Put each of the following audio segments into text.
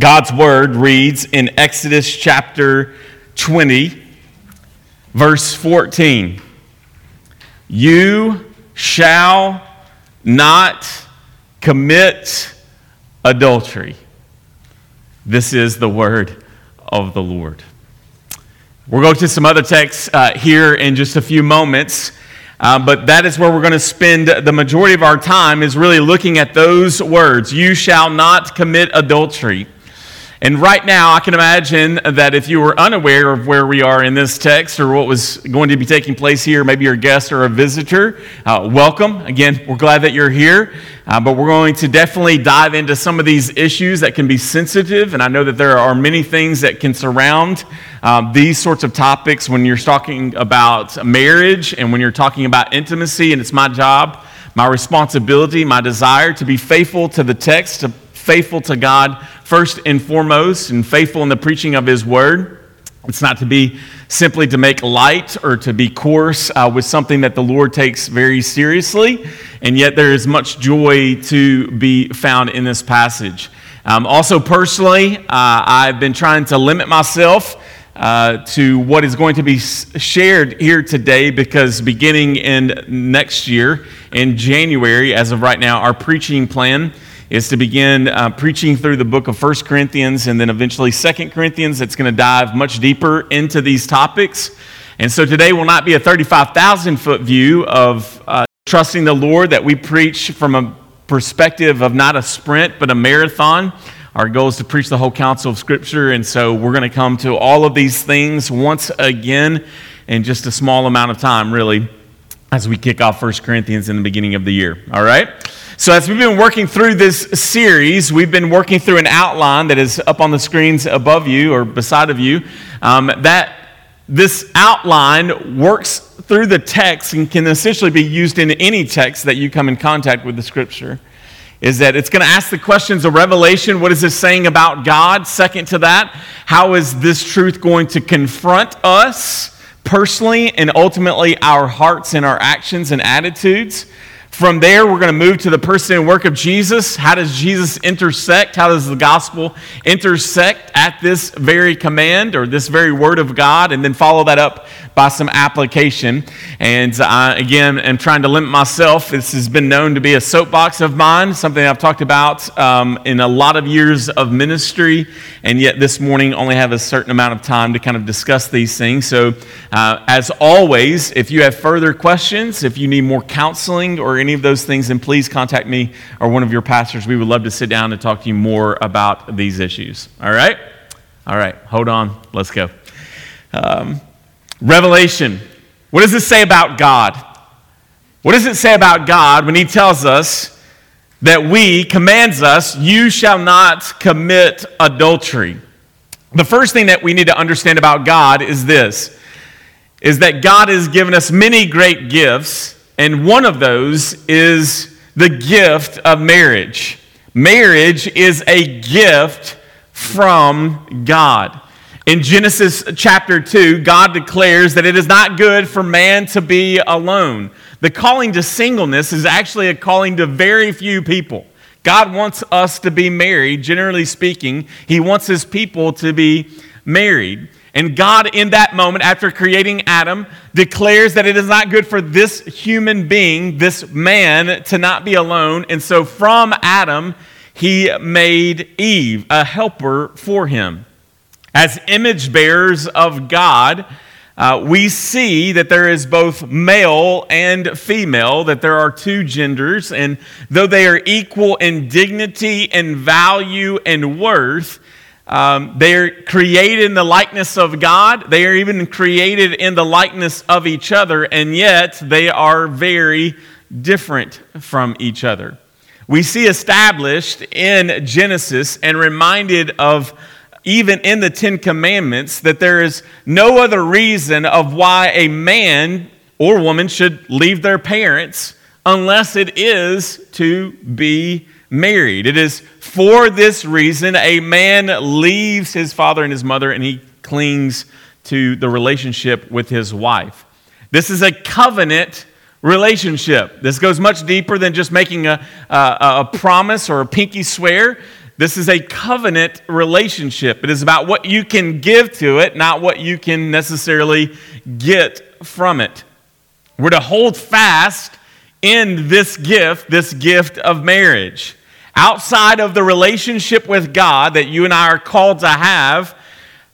God's word reads in Exodus chapter 20, verse 14 You shall not commit adultery. This is the word of the Lord. We'll go to some other texts uh, here in just a few moments. Uh, but that is where we're going to spend the majority of our time is really looking at those words you shall not commit adultery and right now, I can imagine that if you were unaware of where we are in this text or what was going to be taking place here, maybe you're a guest or a visitor, uh, welcome. Again, we're glad that you're here. Uh, but we're going to definitely dive into some of these issues that can be sensitive. And I know that there are many things that can surround um, these sorts of topics when you're talking about marriage and when you're talking about intimacy. And it's my job, my responsibility, my desire to be faithful to the text, to faithful to God first and foremost, and faithful in the preaching of His Word. It's not to be simply to make light or to be coarse uh, with something that the Lord takes very seriously, and yet there is much joy to be found in this passage. Um, also, personally, uh, I've been trying to limit myself uh, to what is going to be shared here today because beginning in next year, in January, as of right now, our preaching plan is to begin uh, preaching through the book of First Corinthians and then eventually Second Corinthians. It's going to dive much deeper into these topics. And so today will not be a 35,000 foot view of uh, trusting the Lord that we preach from a perspective of not a sprint, but a marathon. Our goal is to preach the whole counsel of Scripture. And so we're going to come to all of these things once again in just a small amount of time, really, as we kick off First Corinthians in the beginning of the year. All right? So, as we've been working through this series, we've been working through an outline that is up on the screens above you or beside of you. Um, that this outline works through the text and can essentially be used in any text that you come in contact with the scripture. Is that it's going to ask the questions of revelation what is this saying about God? Second to that, how is this truth going to confront us personally and ultimately our hearts and our actions and attitudes? From there, we're going to move to the person and work of Jesus. How does Jesus intersect? How does the gospel intersect at this very command or this very word of God? And then follow that up by some application. And I, again, am trying to limit myself. This has been known to be a soapbox of mine, something I've talked about um, in a lot of years of ministry. And yet this morning, only have a certain amount of time to kind of discuss these things. So, uh, as always, if you have further questions, if you need more counseling or any of those things, then please contact me or one of your pastors. We would love to sit down and talk to you more about these issues. All right? All right, hold on. Let's go. Um, Revelation. What does it say about God? What does it say about God when He tells us that we, commands us, you shall not commit adultery? The first thing that we need to understand about God is this is that God has given us many great gifts, and one of those is the gift of marriage. Marriage is a gift from God. In Genesis chapter 2, God declares that it is not good for man to be alone. The calling to singleness is actually a calling to very few people. God wants us to be married, generally speaking. He wants his people to be married. And God, in that moment, after creating Adam, declares that it is not good for this human being, this man, to not be alone. And so from Adam, he made Eve, a helper for him. As image bearers of God, uh, we see that there is both male and female, that there are two genders, and though they are equal in dignity and value and worth, um, they are created in the likeness of God. They are even created in the likeness of each other, and yet they are very different from each other. We see established in Genesis and reminded of even in the Ten Commandments, that there is no other reason of why a man or woman should leave their parents unless it is to be married. It is for this reason a man leaves his father and his mother and he clings to the relationship with his wife. This is a covenant relationship. This goes much deeper than just making a, a, a promise or a pinky swear. This is a covenant relationship. It is about what you can give to it, not what you can necessarily get from it. We're to hold fast in this gift, this gift of marriage. Outside of the relationship with God that you and I are called to have,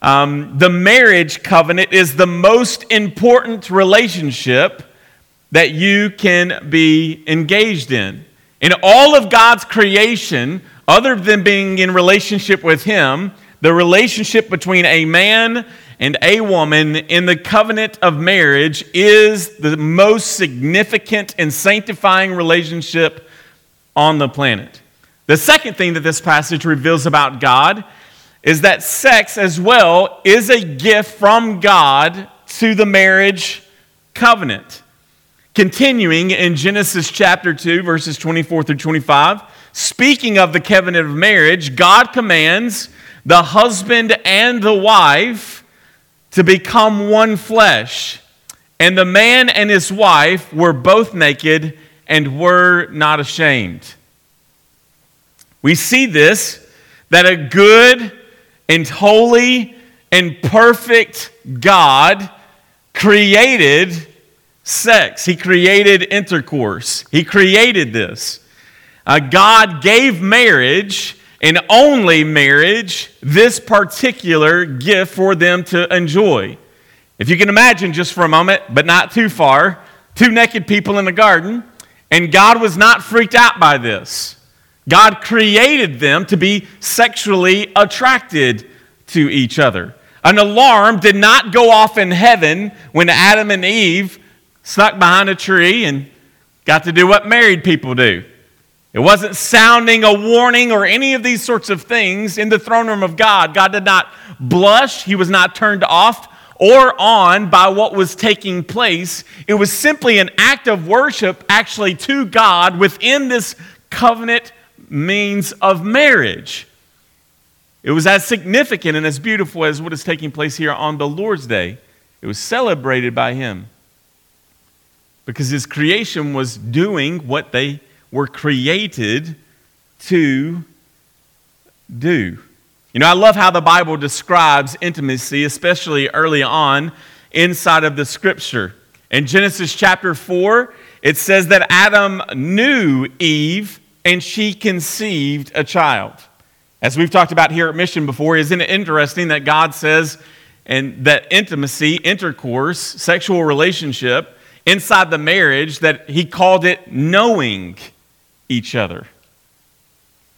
um, the marriage covenant is the most important relationship that you can be engaged in. In all of God's creation, other than being in relationship with Him, the relationship between a man and a woman in the covenant of marriage is the most significant and sanctifying relationship on the planet. The second thing that this passage reveals about God is that sex as well is a gift from God to the marriage covenant. Continuing in Genesis chapter 2, verses 24 through 25, speaking of the covenant of marriage, God commands the husband and the wife to become one flesh. And the man and his wife were both naked and were not ashamed. We see this that a good and holy and perfect God created sex. He created intercourse. He created this. Uh, God gave marriage and only marriage this particular gift for them to enjoy. If you can imagine just for a moment, but not too far, two naked people in the garden, and God was not freaked out by this. God created them to be sexually attracted to each other. An alarm did not go off in heaven when Adam and Eve snuck behind a tree and got to do what married people do. It wasn't sounding a warning or any of these sorts of things in the throne room of God. God did not blush, He was not turned off or on by what was taking place. It was simply an act of worship, actually, to God within this covenant means of marriage. It was as significant and as beautiful as what is taking place here on the Lord's Day. It was celebrated by Him because His creation was doing what they were created to do. You know, I love how the Bible describes intimacy, especially early on inside of the scripture. In Genesis chapter 4, it says that Adam knew Eve and she conceived a child. As we've talked about here at Mission before, isn't it interesting that God says and that intimacy, intercourse, sexual relationship inside the marriage that he called it knowing each other.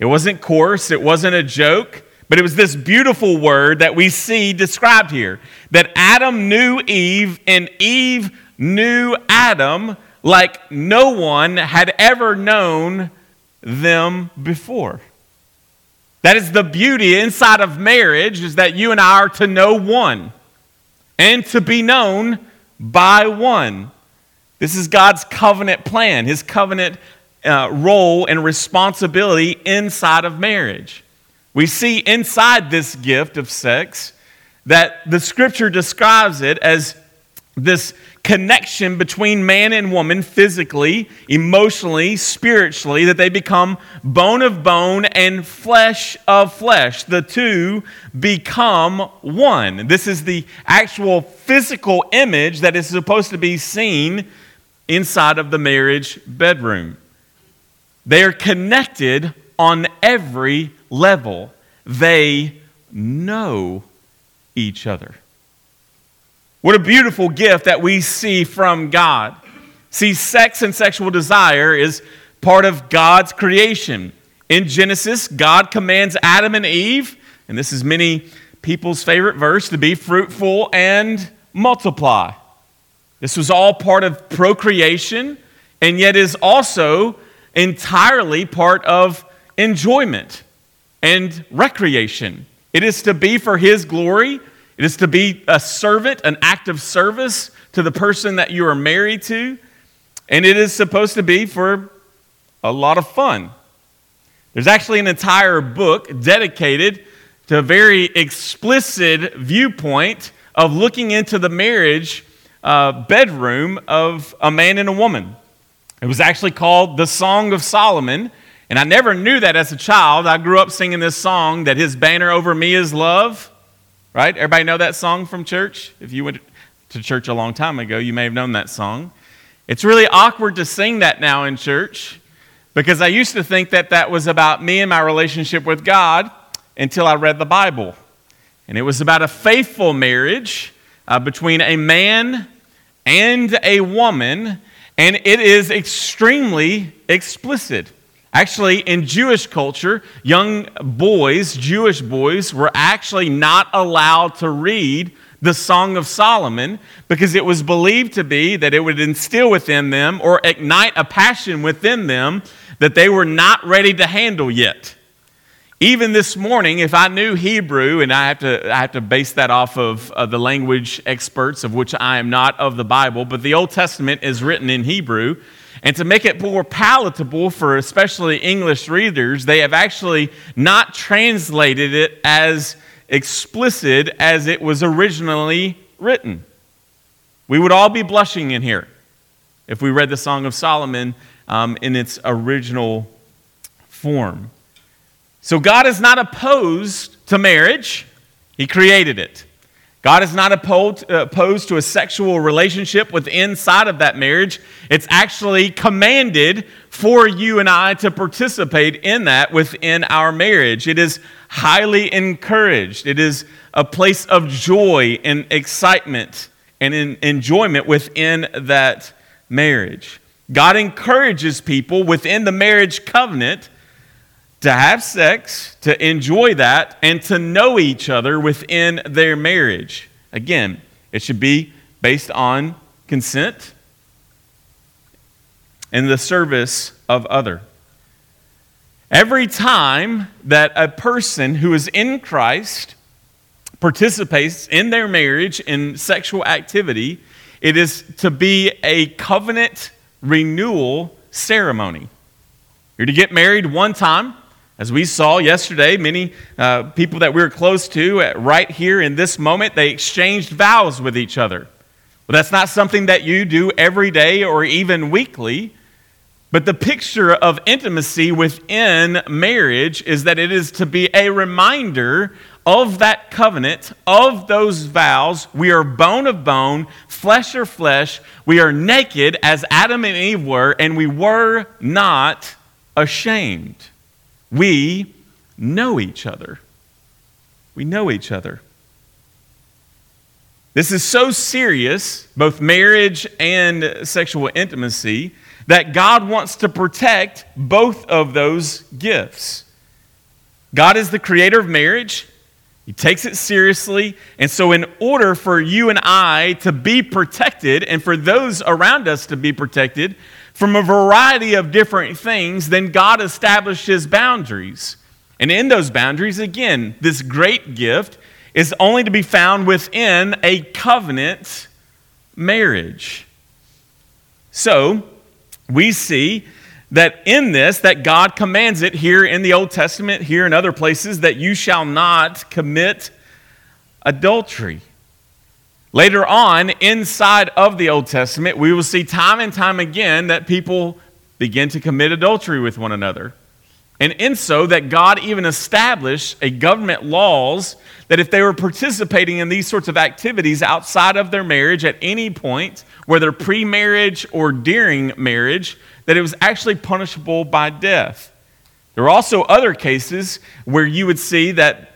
It wasn't coarse, it wasn't a joke, but it was this beautiful word that we see described here that Adam knew Eve and Eve knew Adam like no one had ever known them before. That is the beauty inside of marriage is that you and I are to know one and to be known by one. This is God's covenant plan, his covenant uh, role and responsibility inside of marriage. We see inside this gift of sex that the scripture describes it as this connection between man and woman physically, emotionally, spiritually, that they become bone of bone and flesh of flesh. The two become one. This is the actual physical image that is supposed to be seen inside of the marriage bedroom. They are connected on every level. They know each other. What a beautiful gift that we see from God. See, sex and sexual desire is part of God's creation. In Genesis, God commands Adam and Eve, and this is many people's favorite verse, to be fruitful and multiply. This was all part of procreation, and yet is also entirely part of enjoyment and recreation. It is to be for His glory, it is to be a servant, an act of service to the person that you are married to, and it is supposed to be for a lot of fun. There's actually an entire book dedicated to a very explicit viewpoint of looking into the marriage uh, bedroom of a man and a woman. It was actually called the Song of Solomon, And I never knew that as a child. I grew up singing this song that his banner over me is love. Right? Everybody know that song from church? If you went to church a long time ago, you may have known that song. It's really awkward to sing that now in church because I used to think that that was about me and my relationship with God until I read the Bible. And it was about a faithful marriage uh, between a man and a woman, and it is extremely explicit. Actually, in Jewish culture, young boys, Jewish boys, were actually not allowed to read the Song of Solomon because it was believed to be that it would instill within them or ignite a passion within them that they were not ready to handle yet. Even this morning, if I knew Hebrew, and I have to, I have to base that off of uh, the language experts, of which I am not of the Bible, but the Old Testament is written in Hebrew. And to make it more palatable for especially English readers, they have actually not translated it as explicit as it was originally written. We would all be blushing in here if we read the Song of Solomon um, in its original form. So, God is not opposed to marriage, He created it. God is not opposed to a sexual relationship within inside of that marriage. It's actually commanded for you and I to participate in that within our marriage. It is highly encouraged. It is a place of joy and excitement and enjoyment within that marriage. God encourages people within the marriage covenant to have sex, to enjoy that, and to know each other within their marriage. Again, it should be based on consent and the service of other. Every time that a person who is in Christ participates in their marriage in sexual activity, it is to be a covenant renewal ceremony. You're to get married one time as we saw yesterday, many uh, people that we were close to at, right here in this moment, they exchanged vows with each other. Well, that's not something that you do every day or even weekly. But the picture of intimacy within marriage is that it is to be a reminder of that covenant, of those vows. We are bone of bone, flesh of flesh. We are naked as Adam and Eve were, and we were not ashamed. We know each other. We know each other. This is so serious, both marriage and sexual intimacy, that God wants to protect both of those gifts. God is the creator of marriage. He takes it seriously. And so, in order for you and I to be protected and for those around us to be protected, from a variety of different things, then God establishes boundaries. And in those boundaries, again, this great gift is only to be found within a covenant marriage. So, we see that in this that God commands it here in the Old Testament, here in other places that you shall not commit adultery. Later on, inside of the Old Testament, we will see time and time again that people begin to commit adultery with one another. And in so, that God even established a government laws that if they were participating in these sorts of activities outside of their marriage at any point, whether pre marriage or during marriage, that it was actually punishable by death. There are also other cases where you would see that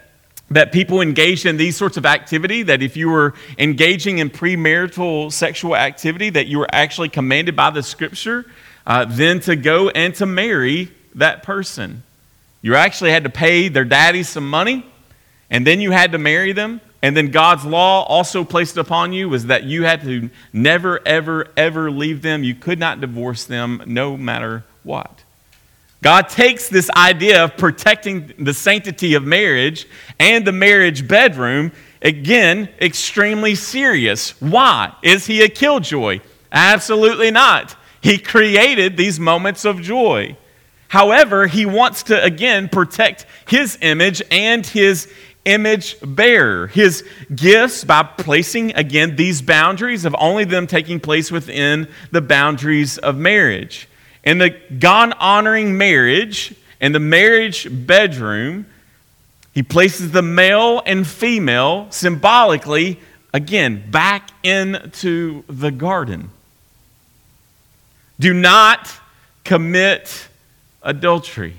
that people engaged in these sorts of activity that if you were engaging in premarital sexual activity that you were actually commanded by the scripture uh, then to go and to marry that person. You actually had to pay their daddy some money and then you had to marry them and then god's law also placed upon you was that you had to never ever ever leave them. You could not divorce them no matter what God takes this idea of protecting the sanctity of marriage and the marriage bedroom, again, extremely serious. Why? Is he a killjoy? Absolutely not. He created these moments of joy. However, he wants to, again, protect his image and his image bearer, his gifts by placing, again, these boundaries of only them taking place within the boundaries of marriage. And the God honoring marriage in the marriage bedroom, he places the male and female symbolically, again, back into the garden. Do not commit adultery.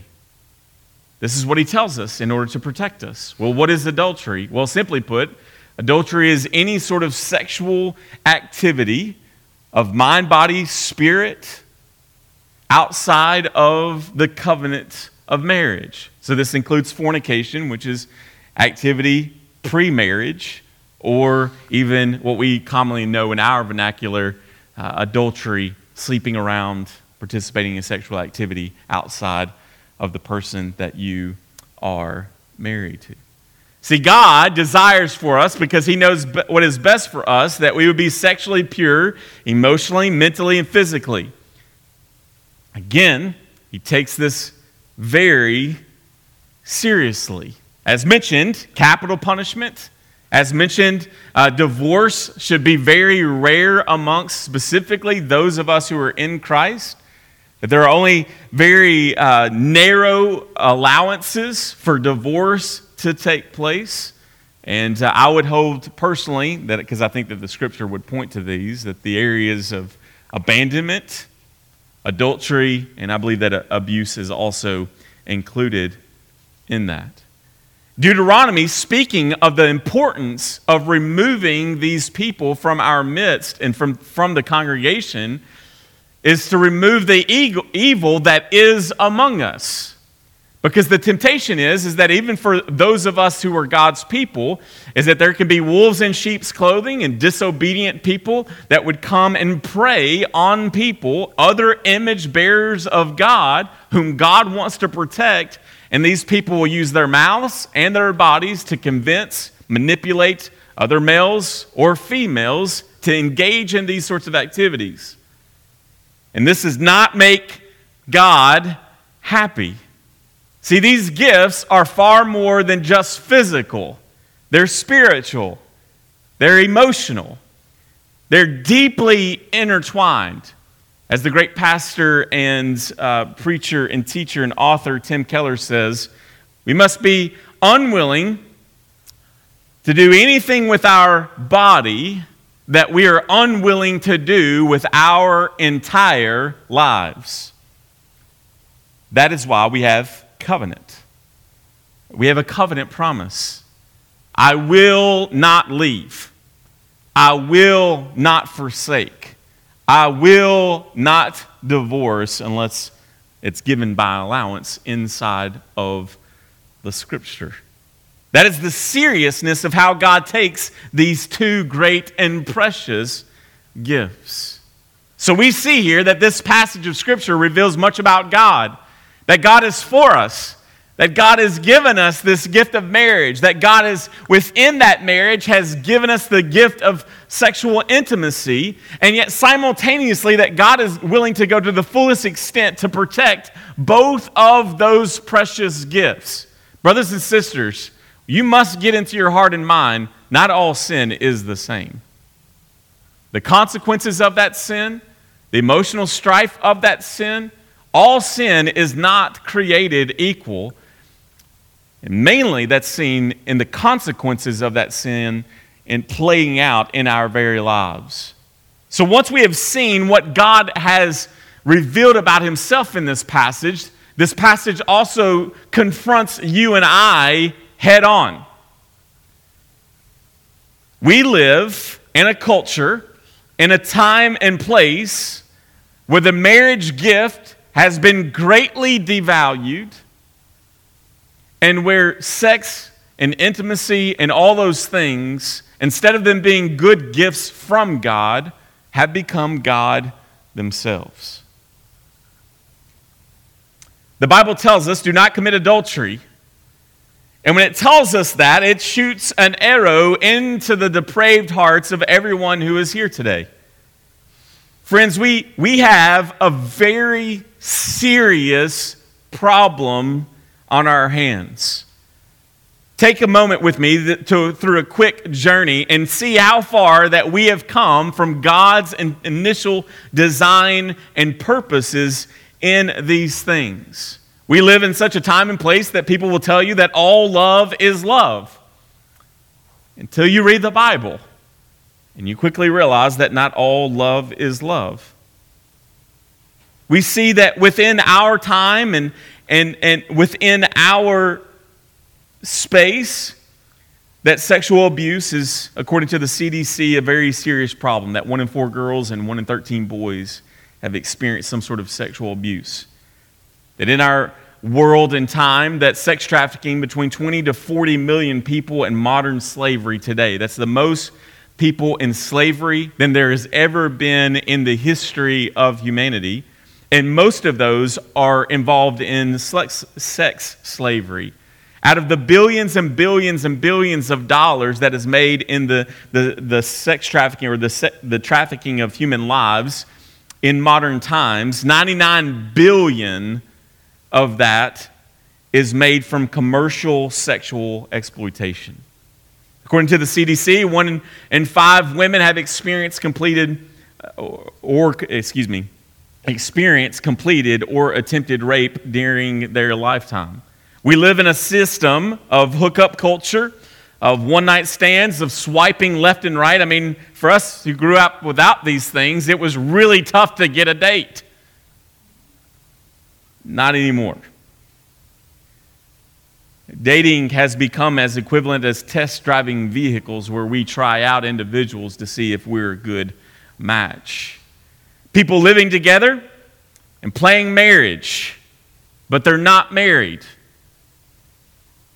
This is what he tells us in order to protect us. Well, what is adultery? Well, simply put, adultery is any sort of sexual activity of mind, body, spirit outside of the covenant of marriage. So this includes fornication, which is activity pre marriage, or even what we commonly know in our vernacular uh, adultery, sleeping around, participating in sexual activity outside of the person that you are married to. See, God desires for us because He knows what is best for us that we would be sexually pure, emotionally, mentally, and physically. Again, He takes this very seriously. As mentioned, capital punishment. As mentioned, uh, divorce should be very rare amongst specifically those of us who are in Christ. That there are only very uh, narrow allowances for divorce to take place. And uh, I would hold personally that, because I think that the scripture would point to these, that the areas of abandonment, adultery, and I believe that uh, abuse is also included in that. Deuteronomy, speaking of the importance of removing these people from our midst and from, from the congregation, is to remove the evil that is among us. Because the temptation is, is that even for those of us who are God's people, is that there can be wolves in sheep's clothing and disobedient people that would come and prey on people, other image bearers of God, whom God wants to protect. And these people will use their mouths and their bodies to convince, manipulate other males or females to engage in these sorts of activities. And this does not make God happy. See, these gifts are far more than just physical, they're spiritual, they're emotional, they're deeply intertwined. As the great pastor and uh, preacher and teacher and author Tim Keller says, we must be unwilling to do anything with our body that we are unwilling to do with our entire lives. That is why we have covenant. We have a covenant promise. I will not leave. I will not forsake. I will not divorce unless it's given by allowance inside of the scripture. That is the seriousness of how God takes these two great and precious gifts. So we see here that this passage of Scripture reveals much about God that God is for us, that God has given us this gift of marriage, that God is within that marriage has given us the gift of sexual intimacy, and yet simultaneously that God is willing to go to the fullest extent to protect both of those precious gifts. Brothers and sisters, you must get into your heart and mind not all sin is the same. The consequences of that sin, the emotional strife of that sin, all sin is not created equal. And mainly that's seen in the consequences of that sin and playing out in our very lives. So once we have seen what God has revealed about himself in this passage, this passage also confronts you and I head on. We live in a culture, in a time and place where the marriage gift has been greatly devalued, and where sex and intimacy and all those things, instead of them being good gifts from God, have become God themselves. The Bible tells us do not commit adultery. And when it tells us that, it shoots an arrow into the depraved hearts of everyone who is here today. Friends, we, we have a very serious problem on our hands. Take a moment with me to, through a quick journey and see how far that we have come from God's initial design and purposes in these things. We live in such a time and place that people will tell you that all love is love until you read the Bible and you quickly realize that not all love is love. We see that within our time and, and, and within our space, that sexual abuse is, according to the CDC, a very serious problem. That one in four girls and one in 13 boys have experienced some sort of sexual abuse. That in our world and time, that sex trafficking between 20 to 40 million people and modern slavery today. That's the most people in slavery than there has ever been in the history of humanity. And most of those are involved in sex, slavery. Out of the billions and billions and billions of dollars that is made in the, the, the sex trafficking or the, se- the trafficking of human lives in modern times, 99 billion of that is made from commercial sexual exploitation. According to the CDC, one in five women have experienced completed uh, or, or excuse me, experienced completed or attempted rape during their lifetime. We live in a system of hookup culture, of one night stands, of swiping left and right. I mean, for us who grew up without these things, it was really tough to get a date. Not anymore. Dating has become as equivalent as test driving vehicles where we try out individuals to see if we're a good match. People living together and playing marriage, but they're not married.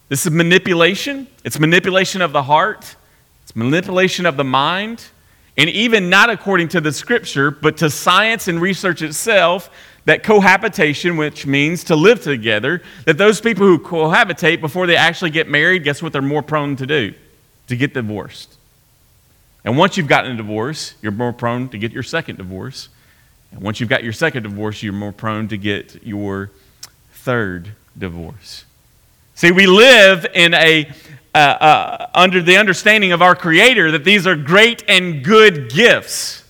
This is manipulation. It's manipulation of the heart, it's manipulation of the mind, and even not according to the scripture, but to science and research itself, that cohabitation, which means to live together, that those people who cohabitate before they actually get married, guess what they're more prone to do? To get divorced. And once you've gotten a divorce, you're more prone to get your second divorce. And once you've got your second divorce, you're more prone to get your third divorce. See, we live in a uh, uh, under the understanding of our Creator that these are great and good gifts.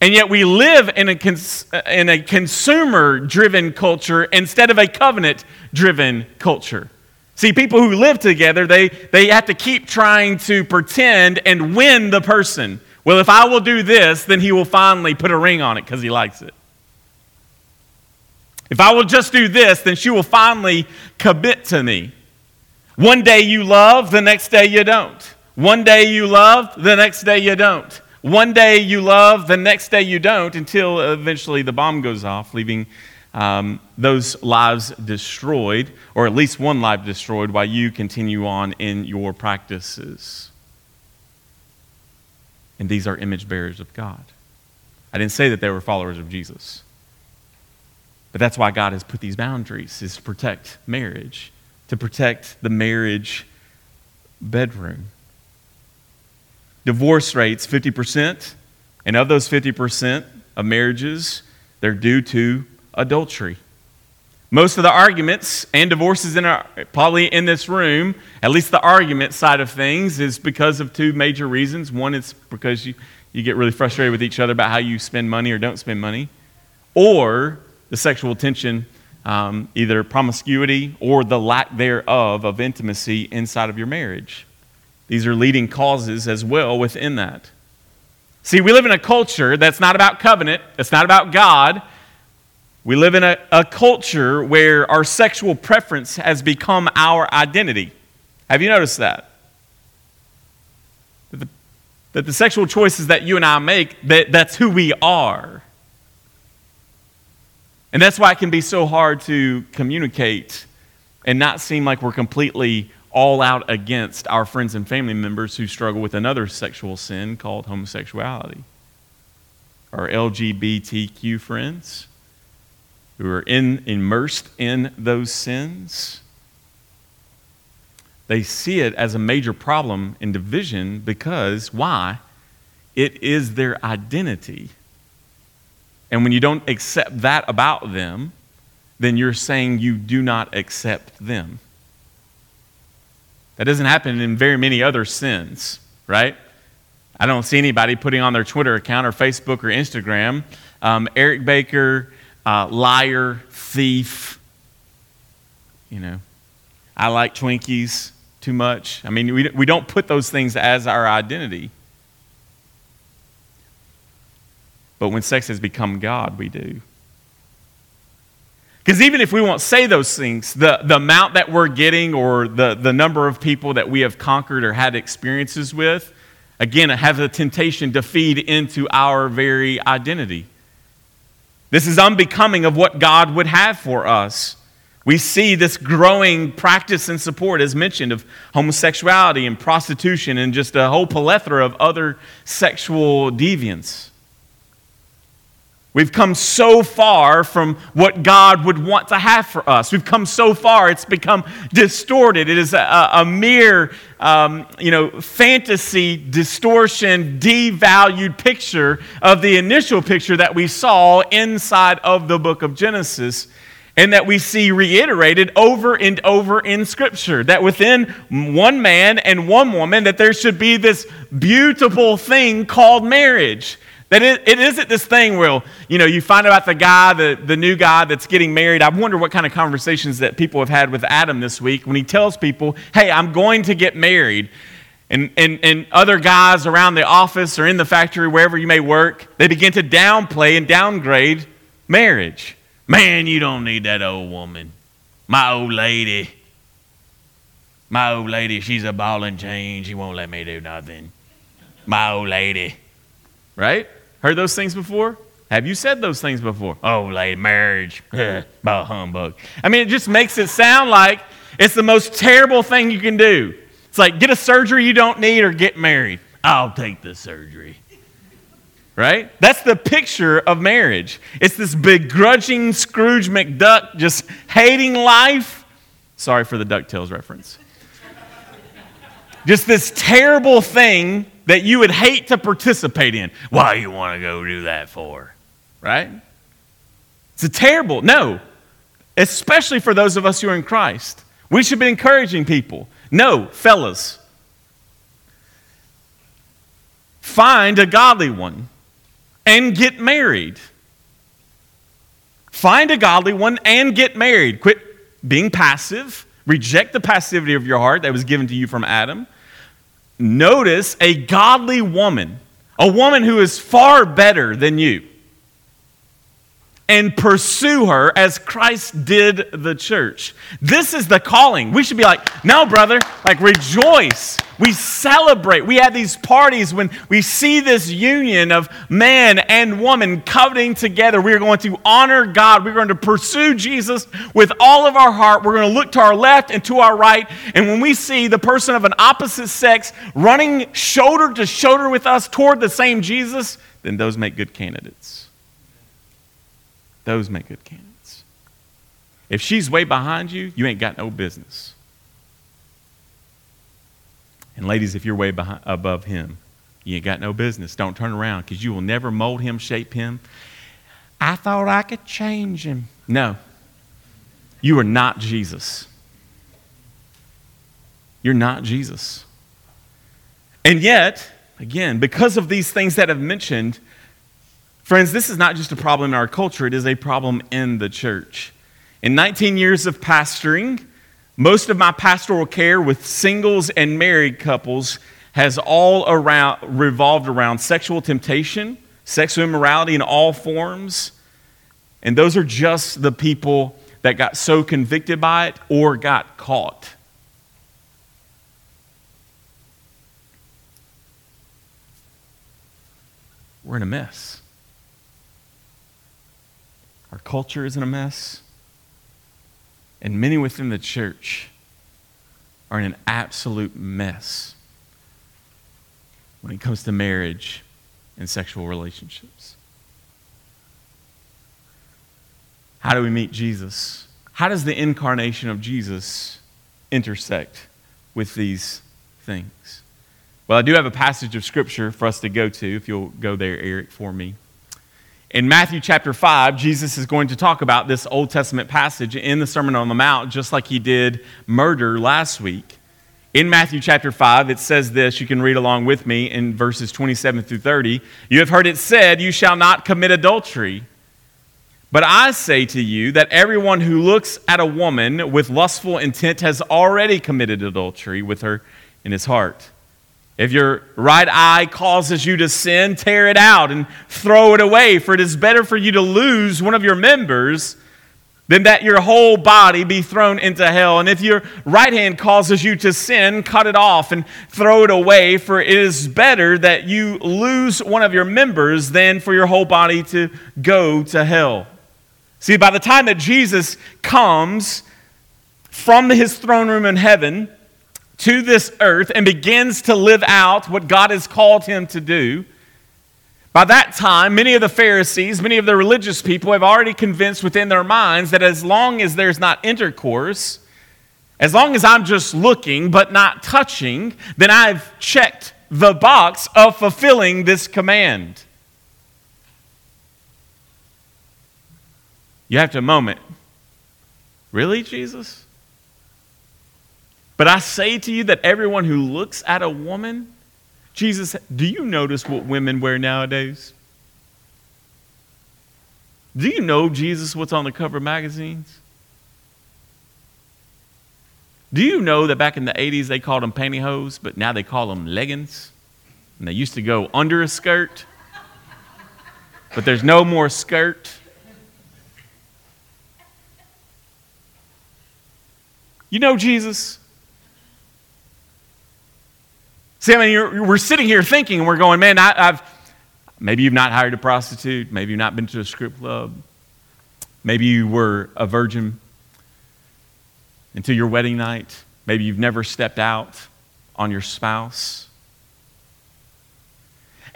And yet we live in a, cons- uh, in a consumer driven culture instead of a covenant driven culture. See, people who live together, they, they have to keep trying to pretend and win the person. Well, if I will do this, then he will finally put a ring on it because he likes it. If I will just do this, then she will finally commit to me. One day you love, the next day you don't. One day you love, the next day you don't. One day you love, the next day you don't, until eventually the bomb goes off, leaving um, those lives destroyed, or at least one life destroyed, while you continue on in your practices. And these are image bearers of God. I didn't say that they were followers of Jesus. But that's why God has put these boundaries, is to protect marriage, to protect the marriage bedroom divorce rates 50%, and of those 50% of marriages, they're due to adultery. Most of the arguments and divorces in our, probably in this room, at least the argument side of things, is because of two major reasons. One is because you, you get really frustrated with each other about how you spend money or don't spend money, or the sexual tension, um, either promiscuity or the lack thereof of intimacy inside of your marriage. These are leading causes as well within that. See, we live in a culture that's not about covenant, it's not about God. We live in a, a culture where our sexual preference has become our identity. Have you noticed that? That the, that the sexual choices that you and I make, that, that's who we are. And that's why it can be so hard to communicate and not seem like we're completely all out against our friends and family members who struggle with another sexual sin called homosexuality. Our LGBTQ friends who are in, immersed in those sins. They see it as a major problem in division because why? It is their identity. And when you don't accept that about them, then you're saying you do not accept them. That doesn't happen in very many other sins, right? I don't see anybody putting on their Twitter account or Facebook or Instagram, um, Eric Baker, uh, liar, thief, you know, I like Twinkies too much. I mean, we, we don't put those things as our identity. But when sex has become God, we do. Because even if we won't say those things, the, the amount that we're getting or the, the number of people that we have conquered or had experiences with, again, have the temptation to feed into our very identity. This is unbecoming of what God would have for us. We see this growing practice and support, as mentioned, of homosexuality and prostitution and just a whole plethora of other sexual deviance. We've come so far from what God would want to have for us. We've come so far, it's become distorted. It is a, a mere, um, you know, fantasy, distortion, devalued picture of the initial picture that we saw inside of the book of Genesis and that we see reiterated over and over in scripture that within one man and one woman that there should be this beautiful thing called marriage that it, it isn't this thing where, you know, you find out the guy, the, the new guy that's getting married. I wonder what kind of conversations that people have had with Adam this week when he tells people, hey, I'm going to get married. And, and, and other guys around the office or in the factory, wherever you may work, they begin to downplay and downgrade marriage. Man, you don't need that old woman. My old lady. My old lady, she's a ball and chain. She won't let me do nothing. My old lady. Right? Heard those things before? Have you said those things before? Oh, lady, marriage, about humbug. I mean, it just makes it sound like it's the most terrible thing you can do. It's like get a surgery you don't need or get married. I'll take the surgery. Right? That's the picture of marriage. It's this begrudging Scrooge McDuck just hating life. Sorry for the DuckTales reference. just this terrible thing that you would hate to participate in. Why you want to go do that for? Right? It's a terrible, no, especially for those of us who are in Christ. We should be encouraging people. No, fellas, find a godly one and get married. Find a godly one and get married. Quit being passive. Reject the passivity of your heart that was given to you from Adam notice a godly woman, a woman who is far better than you, and pursue her as Christ did the church. This is the calling. We should be like, no, brother, like rejoice. We celebrate. We have these parties when we see this union of man and woman covenanting together. We are going to honor God. We're going to pursue Jesus with all of our heart. We're going to look to our left and to our right. And when we see the person of an opposite sex running shoulder to shoulder with us toward the same Jesus, then those make good candidates. Those make good candidates. If she's way behind you, you ain't got no business. And ladies, if you're way behind, above him, you ain't got no business. Don't turn around because you will never mold him, shape him. I thought I could change him. No, you are not Jesus. You're not Jesus. And yet, again, because of these things that I've mentioned, friends, this is not just a problem in our culture, it is a problem in the church. In 19 years of pastoring, most of my pastoral care with singles and married couples has all around revolved around sexual temptation, sexual immorality in all forms. And those are just the people that got so convicted by it or got caught. We're in a mess. Our culture is in a mess. And many within the church are in an absolute mess when it comes to marriage and sexual relationships. How do we meet Jesus? How does the incarnation of Jesus intersect with these things? Well, I do have a passage of scripture for us to go to, if you'll go there, Eric, for me. In Matthew chapter 5, Jesus is going to talk about this Old Testament passage in the Sermon on the Mount, just like he did murder last week. In Matthew chapter 5, it says this. You can read along with me in verses 27 through 30. You have heard it said, You shall not commit adultery. But I say to you that everyone who looks at a woman with lustful intent has already committed adultery with her in his heart. If your right eye causes you to sin, tear it out and throw it away, for it is better for you to lose one of your members than that your whole body be thrown into hell. And if your right hand causes you to sin, cut it off and throw it away, for it is better that you lose one of your members than for your whole body to go to hell. See, by the time that Jesus comes from his throne room in heaven to this earth and begins to live out what God has called him to do, by that time, many of the Pharisees, many of the religious people have already convinced within their minds that as long as there's not intercourse, as long as I'm just looking but not touching, then I've checked the box of fulfilling this command. You have to moment. Really, Jesus? But I say to you that everyone who looks at a woman, Jesus, do you notice what women wear nowadays? Do you know, Jesus, what's on the cover of magazines? Do you know that back in the 80s they called them pantyhose, but now they call them leggings? And they used to go under a skirt, but there's no more skirt. You know Jesus? See, I mean, we're sitting here thinking, and we're going, man, I, have maybe you've not hired a prostitute, maybe you've not been to a strip club, maybe you were a virgin until your wedding night, maybe you've never stepped out on your spouse.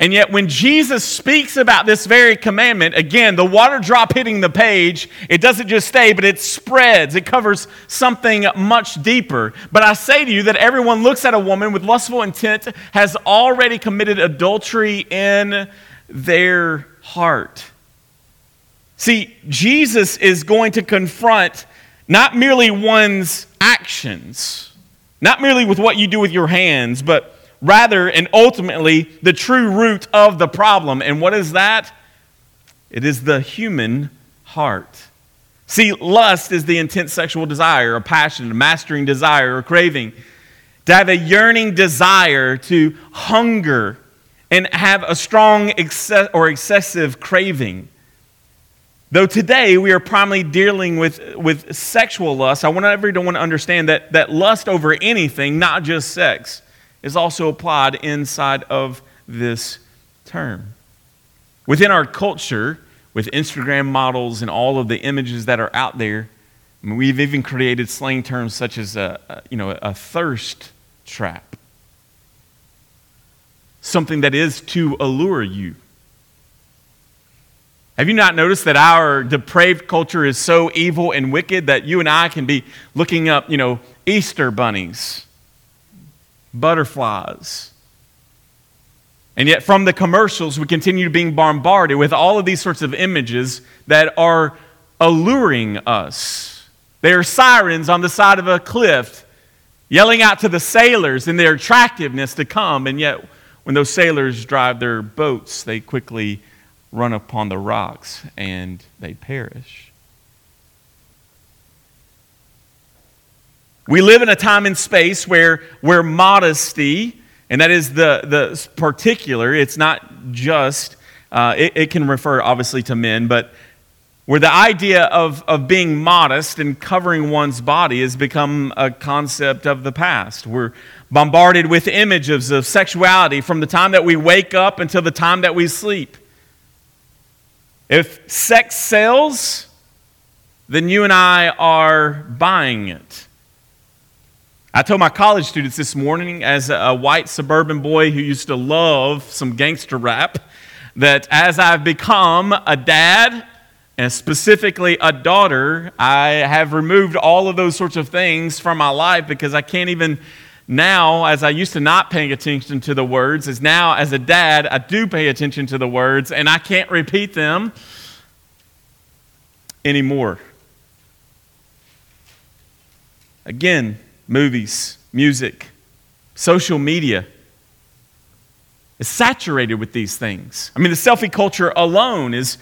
And yet, when Jesus speaks about this very commandment, again, the water drop hitting the page, it doesn't just stay, but it spreads. It covers something much deeper. But I say to you that everyone looks at a woman with lustful intent has already committed adultery in their heart. See, Jesus is going to confront not merely one's actions, not merely with what you do with your hands, but rather and ultimately the true root of the problem. And what is that? It is the human heart. See, lust is the intense sexual desire, a passion, a mastering desire, or craving. To have a yearning desire to hunger and have a strong or excessive craving. Though today we are primarily dealing with, with sexual lust, I want everyone to understand that, that lust over anything, not just sex, is also applied inside of this term. Within our culture, with Instagram models and all of the images that are out there, I mean, we've even created slang terms such as a, a, you know, a thirst trap. Something that is to allure you. Have you not noticed that our depraved culture is so evil and wicked that you and I can be looking up, you know, Easter bunnies butterflies. And yet, from the commercials, we continue to being bombarded with all of these sorts of images that are alluring us. They are sirens on the side of a cliff, yelling out to the sailors in their attractiveness to come. And yet, when those sailors drive their boats, they quickly run upon the rocks and they perish. We live in a time and space where, where modesty, and that is the, the particular, it's not just, uh, it, it can refer obviously to men, but where the idea of, of being modest and covering one's body has become a concept of the past. We're bombarded with images of sexuality from the time that we wake up until the time that we sleep. If sex sells, then you and I are buying it. I told my college students this morning, as a white suburban boy who used to love some gangster rap, that as I've become a dad, and specifically a daughter, I have removed all of those sorts of things from my life because I can't even now, as I used to not paying attention to the words, as now as a dad, I do pay attention to the words and I can't repeat them anymore. Again, movies, music, social media is saturated with these things. I mean, the selfie culture alone is,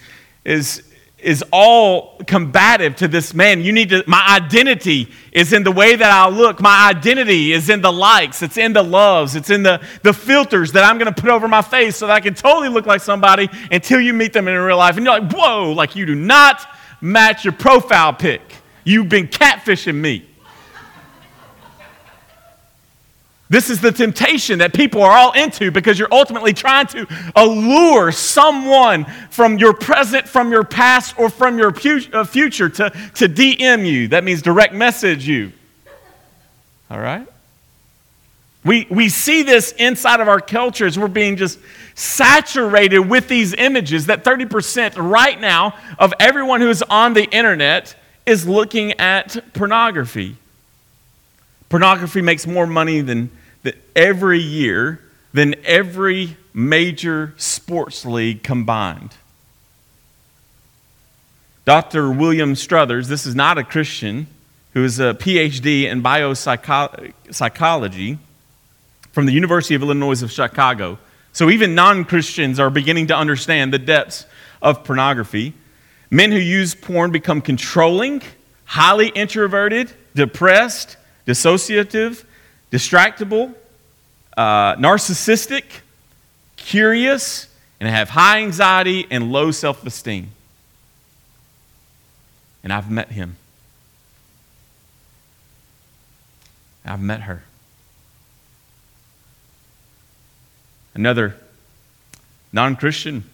is, is all combative to this man. You need to, my identity is in the way that I look. My identity is in the likes, it's in the loves, it's in the, the filters that I'm going to put over my face so that I can totally look like somebody until you meet them in real life. And you're like, whoa, like you do not match your profile pic. You've been catfishing me. This is the temptation that people are all into because you're ultimately trying to allure someone from your present, from your past, or from your uh, future to, to DM you. That means direct message you. All right? We, we see this inside of our cultures. We're being just saturated with these images that 30% right now of everyone who is on the internet is looking at pornography. Pornography makes more money than, than every year than every major sports league combined. Dr. William Struthers, this is not a Christian, who is a PhD in biopsychology from the University of Illinois of Chicago. So even non Christians are beginning to understand the depths of pornography. Men who use porn become controlling, highly introverted, depressed, dissociative, distractible, uh, narcissistic, curious, and have high anxiety and low self esteem. And I've met him. I've met her. Another non Christian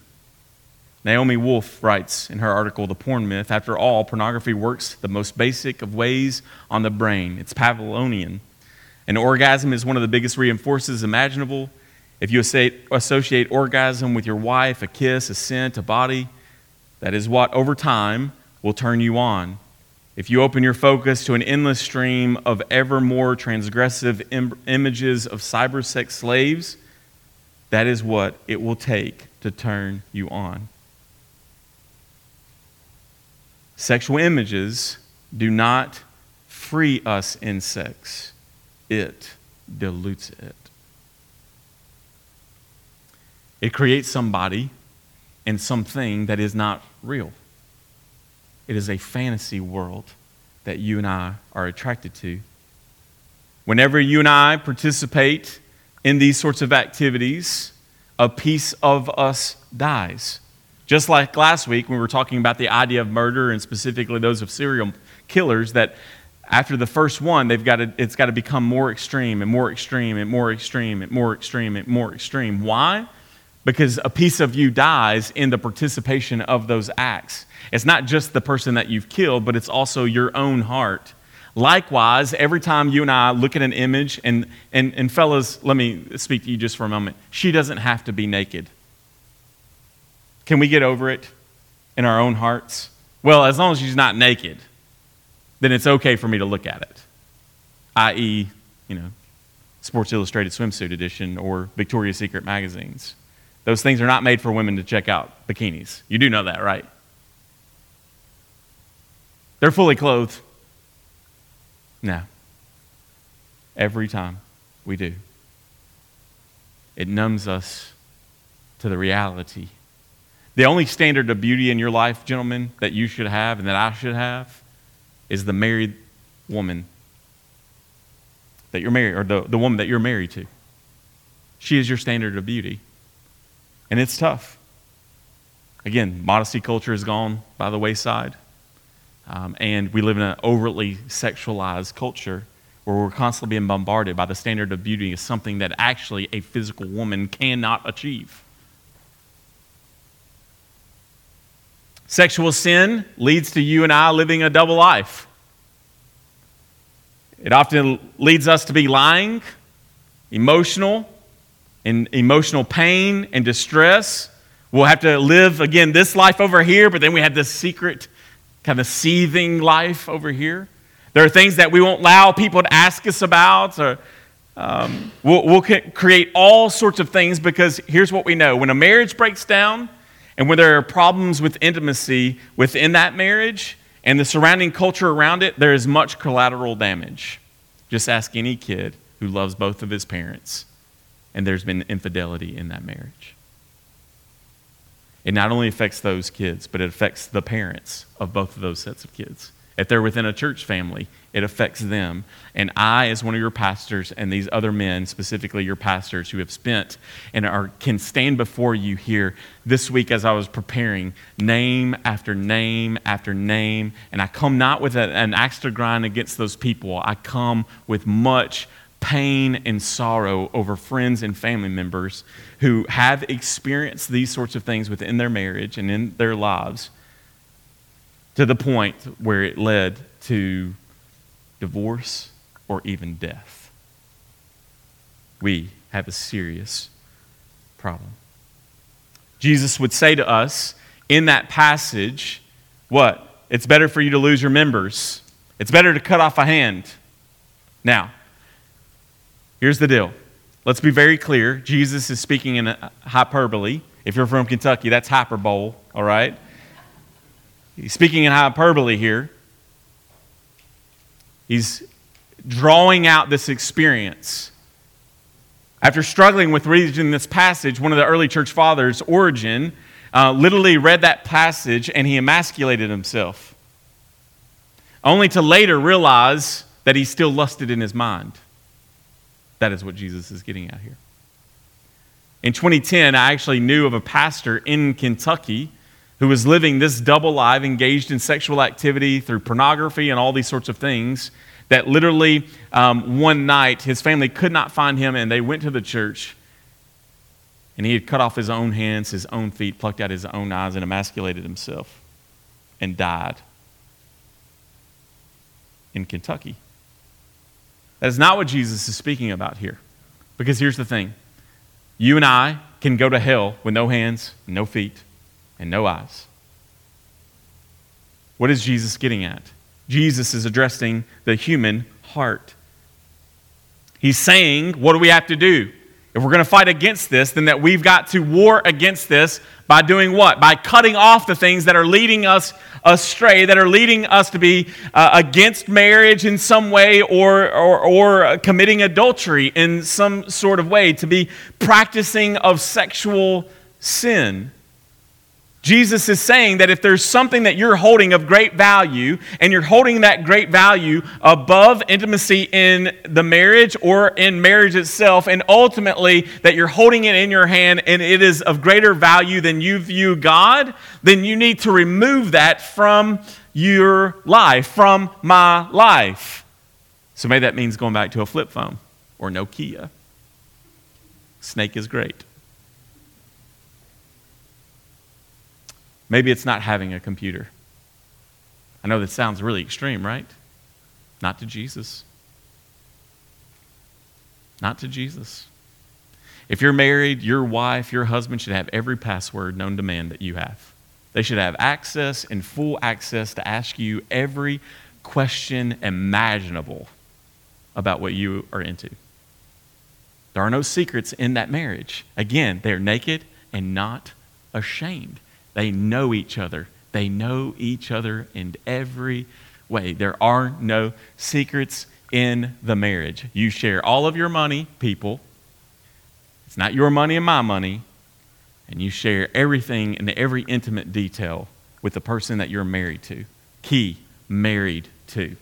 Naomi Wolf writes in her article, The Porn Myth After all, pornography works the most basic of ways on the brain. It's Pavlovian. An orgasm is one of the biggest reinforcers imaginable. If you associate orgasm with your wife, a kiss, a scent, a body, that is what over time will turn you on. If you open your focus to an endless stream of ever more transgressive Im- images of cybersex slaves, that is what it will take to turn you on. Sexual images do not free us in sex, it dilutes it. It creates somebody and something that is not real. It is a fantasy world that you and I are attracted to. Whenever you and I participate in these sorts of activities, a piece of us dies. Just like last week when we were talking about the idea of murder and specifically those of serial killers, that after the first one, they've got to, it's got to become more extreme and more extreme and more extreme and more extreme and more extreme. Why? Because a piece of you dies in the participation of those acts. It's not just the person that you've killed, but it's also your own heart. Likewise, every time you and I look at an image, and, and, and fellas, let me speak to you just for a moment. She doesn't have to be naked. Can we get over it in our own hearts? Well, as long as she's not naked, then it's okay for me to look at it, i.e., you know, Sports Illustrated swimsuit edition or Victoria's Secret magazines. Those things are not made for women to check out bikinis. You do know that, right? They're fully clothed. No. Every time we do, it numbs us to the reality the only standard of beauty in your life, gentlemen, that you should have and that I should have is the married woman that you're married, or the, the woman that you're married to. She is your standard of beauty. And it's tough. Again, modesty culture has gone by the wayside. Um, and we live in an overly sexualized culture where we're constantly being bombarded by the standard of beauty as something that actually a physical woman cannot achieve. Sexual sin leads to you and I living a double life. It often leads us to be lying, emotional, in emotional pain and distress. We'll have to live again this life over here, but then we have this secret, kind of seething life over here. There are things that we won't allow people to ask us about, or um, we'll, we'll create all sorts of things because here's what we know when a marriage breaks down, and when there are problems with intimacy within that marriage and the surrounding culture around it, there is much collateral damage. Just ask any kid who loves both of his parents, and there's been infidelity in that marriage. it not only affects those kids, but it affects the parents of both of those sets of kids. If they're within a church family, it affects them. And I, as one of your pastors, and these other men, specifically your pastors who have spent and are, can stand before you here this week as I was preparing, name after name after name. And I come not with a, an axe to grind against those people, I come with much pain and sorrow over friends and family members who have experienced these sorts of things within their marriage and in their lives to the point where it led to divorce or even death. We have a serious problem. Jesus would say to us in that passage, What? It's better for you to lose your members. It's better to cut off a hand. Now, here's the deal. Let's be very clear. Jesus is speaking in hyperbole. If you're from Kentucky, that's hyperbole, all right? He's speaking in hyperbole here. He's drawing out this experience. After struggling with reading this passage, one of the early church fathers, Origen, uh, literally read that passage and he emasculated himself, only to later realize that he still lusted in his mind. That is what Jesus is getting at here. In 2010, I actually knew of a pastor in Kentucky who was living this double life, engaged in sexual activity through pornography and all these sorts of things, that literally um, one night his family could not find him and they went to the church and he had cut off his own hands, his own feet, plucked out his own eyes, and emasculated himself and died in Kentucky. That is not what Jesus is speaking about here. Because here's the thing you and I can go to hell with no hands, no feet, and no eyes. What is Jesus getting at? Jesus is addressing the human heart. He's saying, What do we have to do? If we're going to fight against this, then that we've got to war against this by doing what? By cutting off the things that are leading us astray, that are leading us to be uh, against marriage in some way or, or, or committing adultery in some sort of way, to be practicing of sexual sin. Jesus is saying that if there's something that you're holding of great value and you're holding that great value above intimacy in the marriage or in marriage itself, and ultimately that you're holding it in your hand and it is of greater value than you view God, then you need to remove that from your life, from my life. So maybe that means going back to a flip phone or Nokia. Snake is great. Maybe it's not having a computer. I know that sounds really extreme, right? Not to Jesus. Not to Jesus. If you're married, your wife, your husband should have every password known to man that you have. They should have access and full access to ask you every question imaginable about what you are into. There are no secrets in that marriage. Again, they're naked and not ashamed. They know each other. They know each other in every way. There are no secrets in the marriage. You share all of your money, people. It's not your money and my money. And you share everything and every intimate detail with the person that you're married to. Key, married to.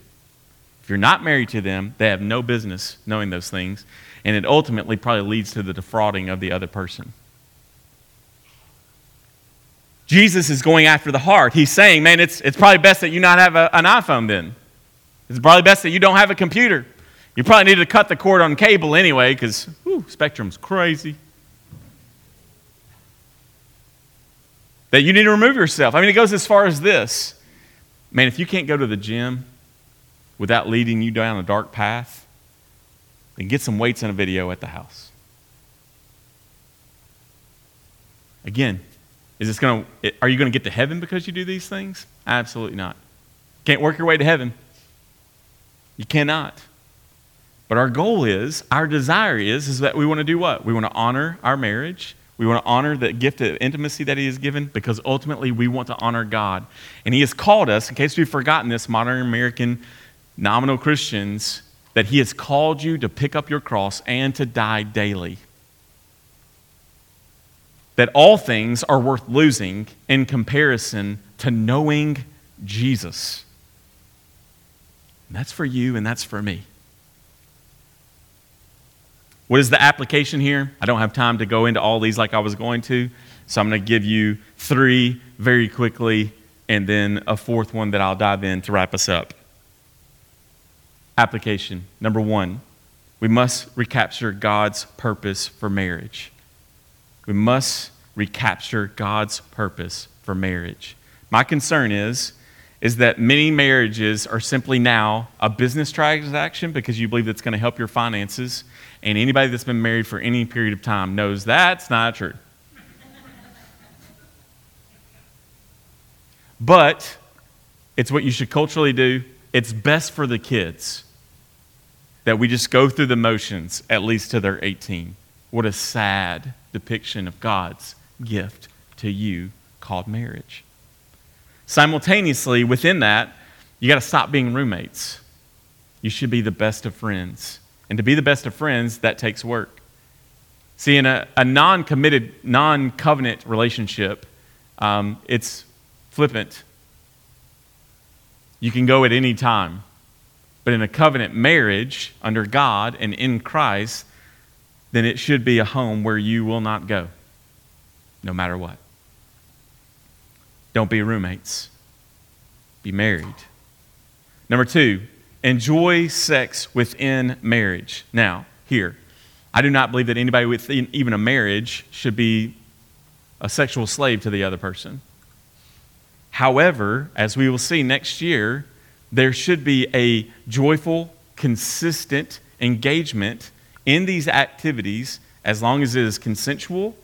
If you're not married to them, they have no business knowing those things. And it ultimately probably leads to the defrauding of the other person. Jesus is going after the heart. He's saying, man, it's, it's probably best that you not have a, an iPhone then. It's probably best that you don't have a computer. You probably need to cut the cord on cable anyway because Spectrum's crazy. That you need to remove yourself. I mean, it goes as far as this. Man, if you can't go to the gym without leading you down a dark path, then get some weights and a video at the house. Again, is this going to, are you going to get to heaven because you do these things? Absolutely not. Can't work your way to heaven. You cannot. But our goal is, our desire is, is that we want to do what? We want to honor our marriage. We want to honor the gift of intimacy that He has given because ultimately we want to honor God. And He has called us, in case we've forgotten this, modern American nominal Christians, that He has called you to pick up your cross and to die daily. That all things are worth losing in comparison to knowing Jesus. And that's for you and that's for me. What is the application here? I don't have time to go into all these like I was going to, so I'm going to give you three very quickly and then a fourth one that I'll dive in to wrap us up. Application number one we must recapture God's purpose for marriage. We must recapture God's purpose for marriage. My concern is is that many marriages are simply now a business transaction because you believe it's going to help your finances. And anybody that's been married for any period of time knows that's not true. but it's what you should culturally do. It's best for the kids that we just go through the motions at least to their 18. What a sad depiction of God's gift to you called marriage. Simultaneously, within that, you got to stop being roommates. You should be the best of friends. And to be the best of friends, that takes work. See, in a, a non committed, non covenant relationship, um, it's flippant. You can go at any time. But in a covenant marriage under God and in Christ, then it should be a home where you will not go, no matter what. Don't be roommates. Be married. Number two, enjoy sex within marriage. Now, here, I do not believe that anybody within even a marriage should be a sexual slave to the other person. However, as we will see next year, there should be a joyful, consistent engagement in these activities as long as it is consensual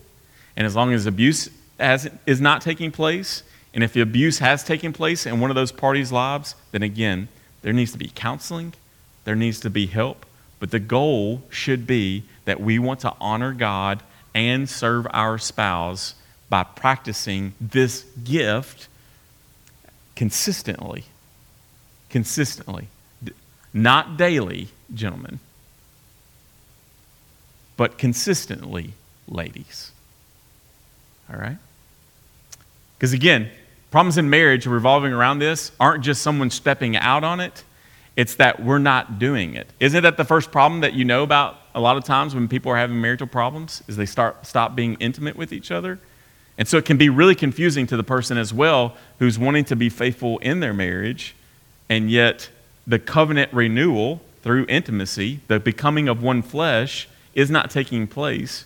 and as long as abuse has, is not taking place and if the abuse has taken place in one of those parties' lives, then again, there needs to be counseling, there needs to be help. But the goal should be that we want to honor God and serve our spouse by practicing this gift consistently. Consistently. Not daily, gentlemen, but consistently, ladies. All right? Because again, problems in marriage revolving around this aren't just someone stepping out on it, it's that we're not doing it. Isn't that the first problem that you know about a lot of times when people are having marital problems? Is they start stop being intimate with each other? And so it can be really confusing to the person as well who's wanting to be faithful in their marriage, and yet the covenant renewal through intimacy, the becoming of one flesh, is not taking place.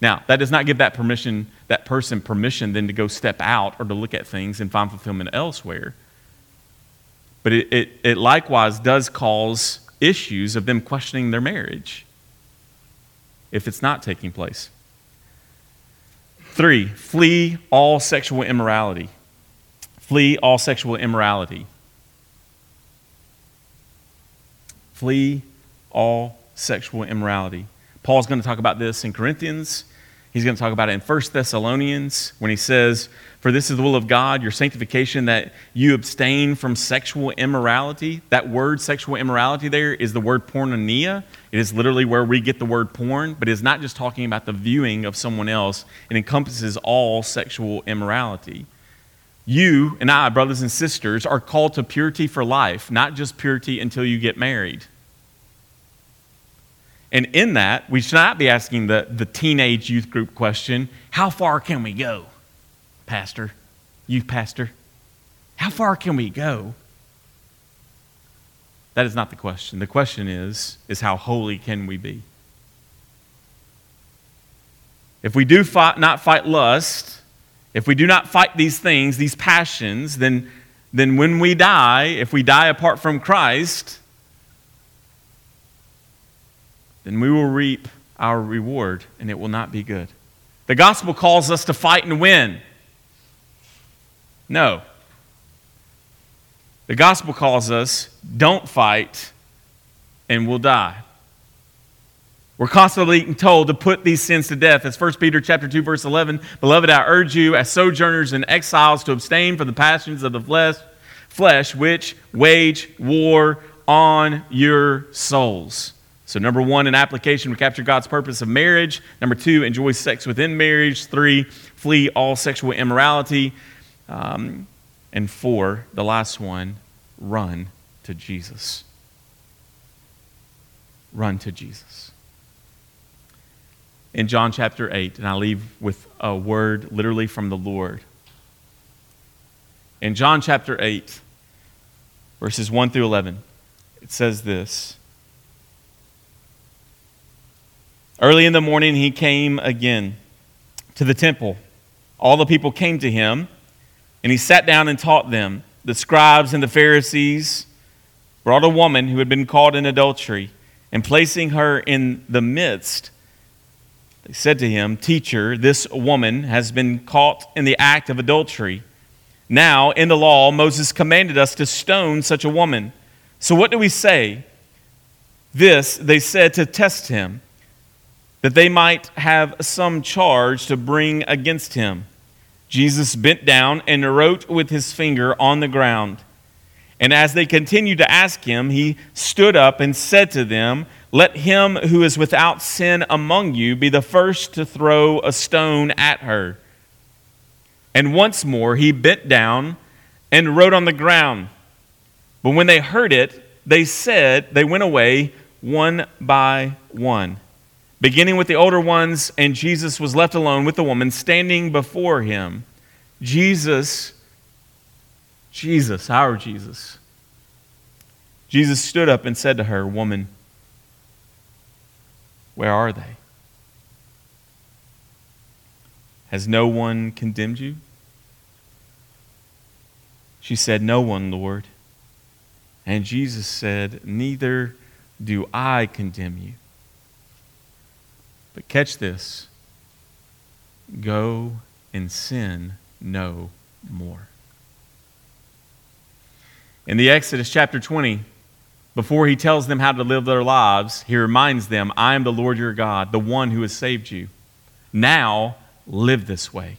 Now, that does not give that permission, that person permission then to go step out or to look at things and find fulfillment elsewhere. But it, it, it likewise does cause issues of them questioning their marriage if it's not taking place. Three, flee all sexual immorality. Flee all sexual immorality. Flee all sexual immorality. Paul's going to talk about this in Corinthians. He's going to talk about it in 1 Thessalonians when he says, For this is the will of God, your sanctification, that you abstain from sexual immorality. That word, sexual immorality, there is the word porneia. It is literally where we get the word porn, but it is not just talking about the viewing of someone else, it encompasses all sexual immorality. You and I, brothers and sisters, are called to purity for life, not just purity until you get married. And in that, we should not be asking the, the teenage youth group question how far can we go, Pastor, youth pastor? How far can we go? That is not the question. The question is, is how holy can we be? If we do fight, not fight lust, if we do not fight these things, these passions, then, then when we die, if we die apart from Christ, then we will reap our reward and it will not be good. The gospel calls us to fight and win. No. The gospel calls us don't fight and we'll die. We're constantly told to put these sins to death. As 1 Peter chapter 2 verse 11, beloved, I urge you as sojourners and exiles to abstain from the passions of the flesh, flesh which wage war on your souls. So, number one, in application, we capture God's purpose of marriage. Number two, enjoy sex within marriage. Three, flee all sexual immorality. Um, and four, the last one, run to Jesus. Run to Jesus. In John chapter 8, and I leave with a word literally from the Lord. In John chapter 8, verses 1 through 11, it says this Early in the morning, he came again to the temple. All the people came to him, and he sat down and taught them. The scribes and the Pharisees brought a woman who had been caught in adultery, and placing her in the midst, they said to him, Teacher, this woman has been caught in the act of adultery. Now, in the law, Moses commanded us to stone such a woman. So what do we say? This they said to test him that they might have some charge to bring against him. Jesus bent down and wrote with his finger on the ground. And as they continued to ask him, he stood up and said to them, Let him who is without sin among you be the first to throw a stone at her. And once more he bent down and wrote on the ground. But when they heard it, they said, they went away one by one beginning with the older ones, and Jesus was left alone with the woman standing before him. Jesus, Jesus, our Jesus, Jesus stood up and said to her, Woman, where are they? Has no one condemned you? She said, No one, Lord. And Jesus said, Neither do I condemn you. But catch this go and sin no more. In the Exodus chapter 20, before he tells them how to live their lives, he reminds them, I am the Lord your God, the one who has saved you. Now live this way.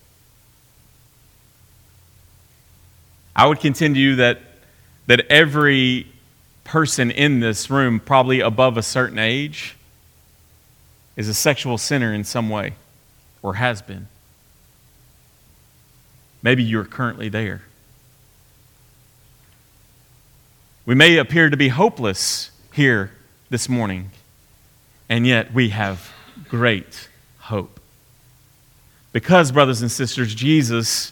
I would contend to you that, that every person in this room, probably above a certain age, is a sexual sinner in some way or has been. Maybe you're currently there. We may appear to be hopeless here this morning, and yet we have great hope. Because, brothers and sisters, Jesus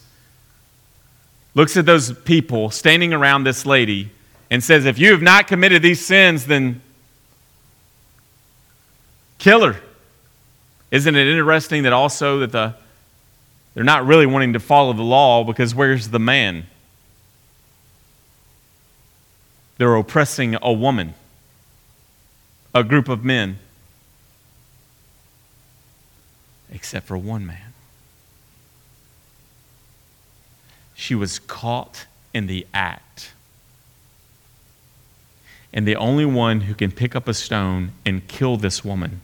looks at those people standing around this lady and says, If you have not committed these sins, then kill her. Isn't it interesting that also that the they're not really wanting to follow the law because where's the man? They're oppressing a woman, a group of men, except for one man. She was caught in the act. And the only one who can pick up a stone and kill this woman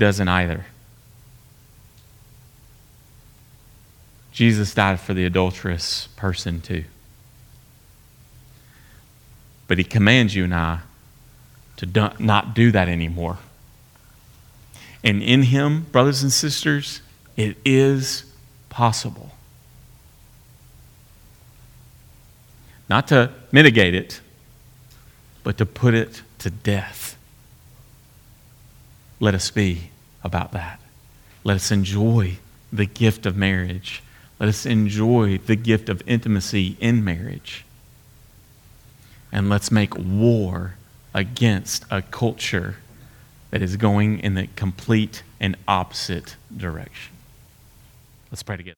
doesn't either. Jesus died for the adulterous person too. But he commands you and I to do, not do that anymore. And in him, brothers and sisters, it is possible. Not to mitigate it, but to put it to death. Let us be about that. Let us enjoy the gift of marriage. Let us enjoy the gift of intimacy in marriage. And let's make war against a culture that is going in the complete and opposite direction. Let's pray together.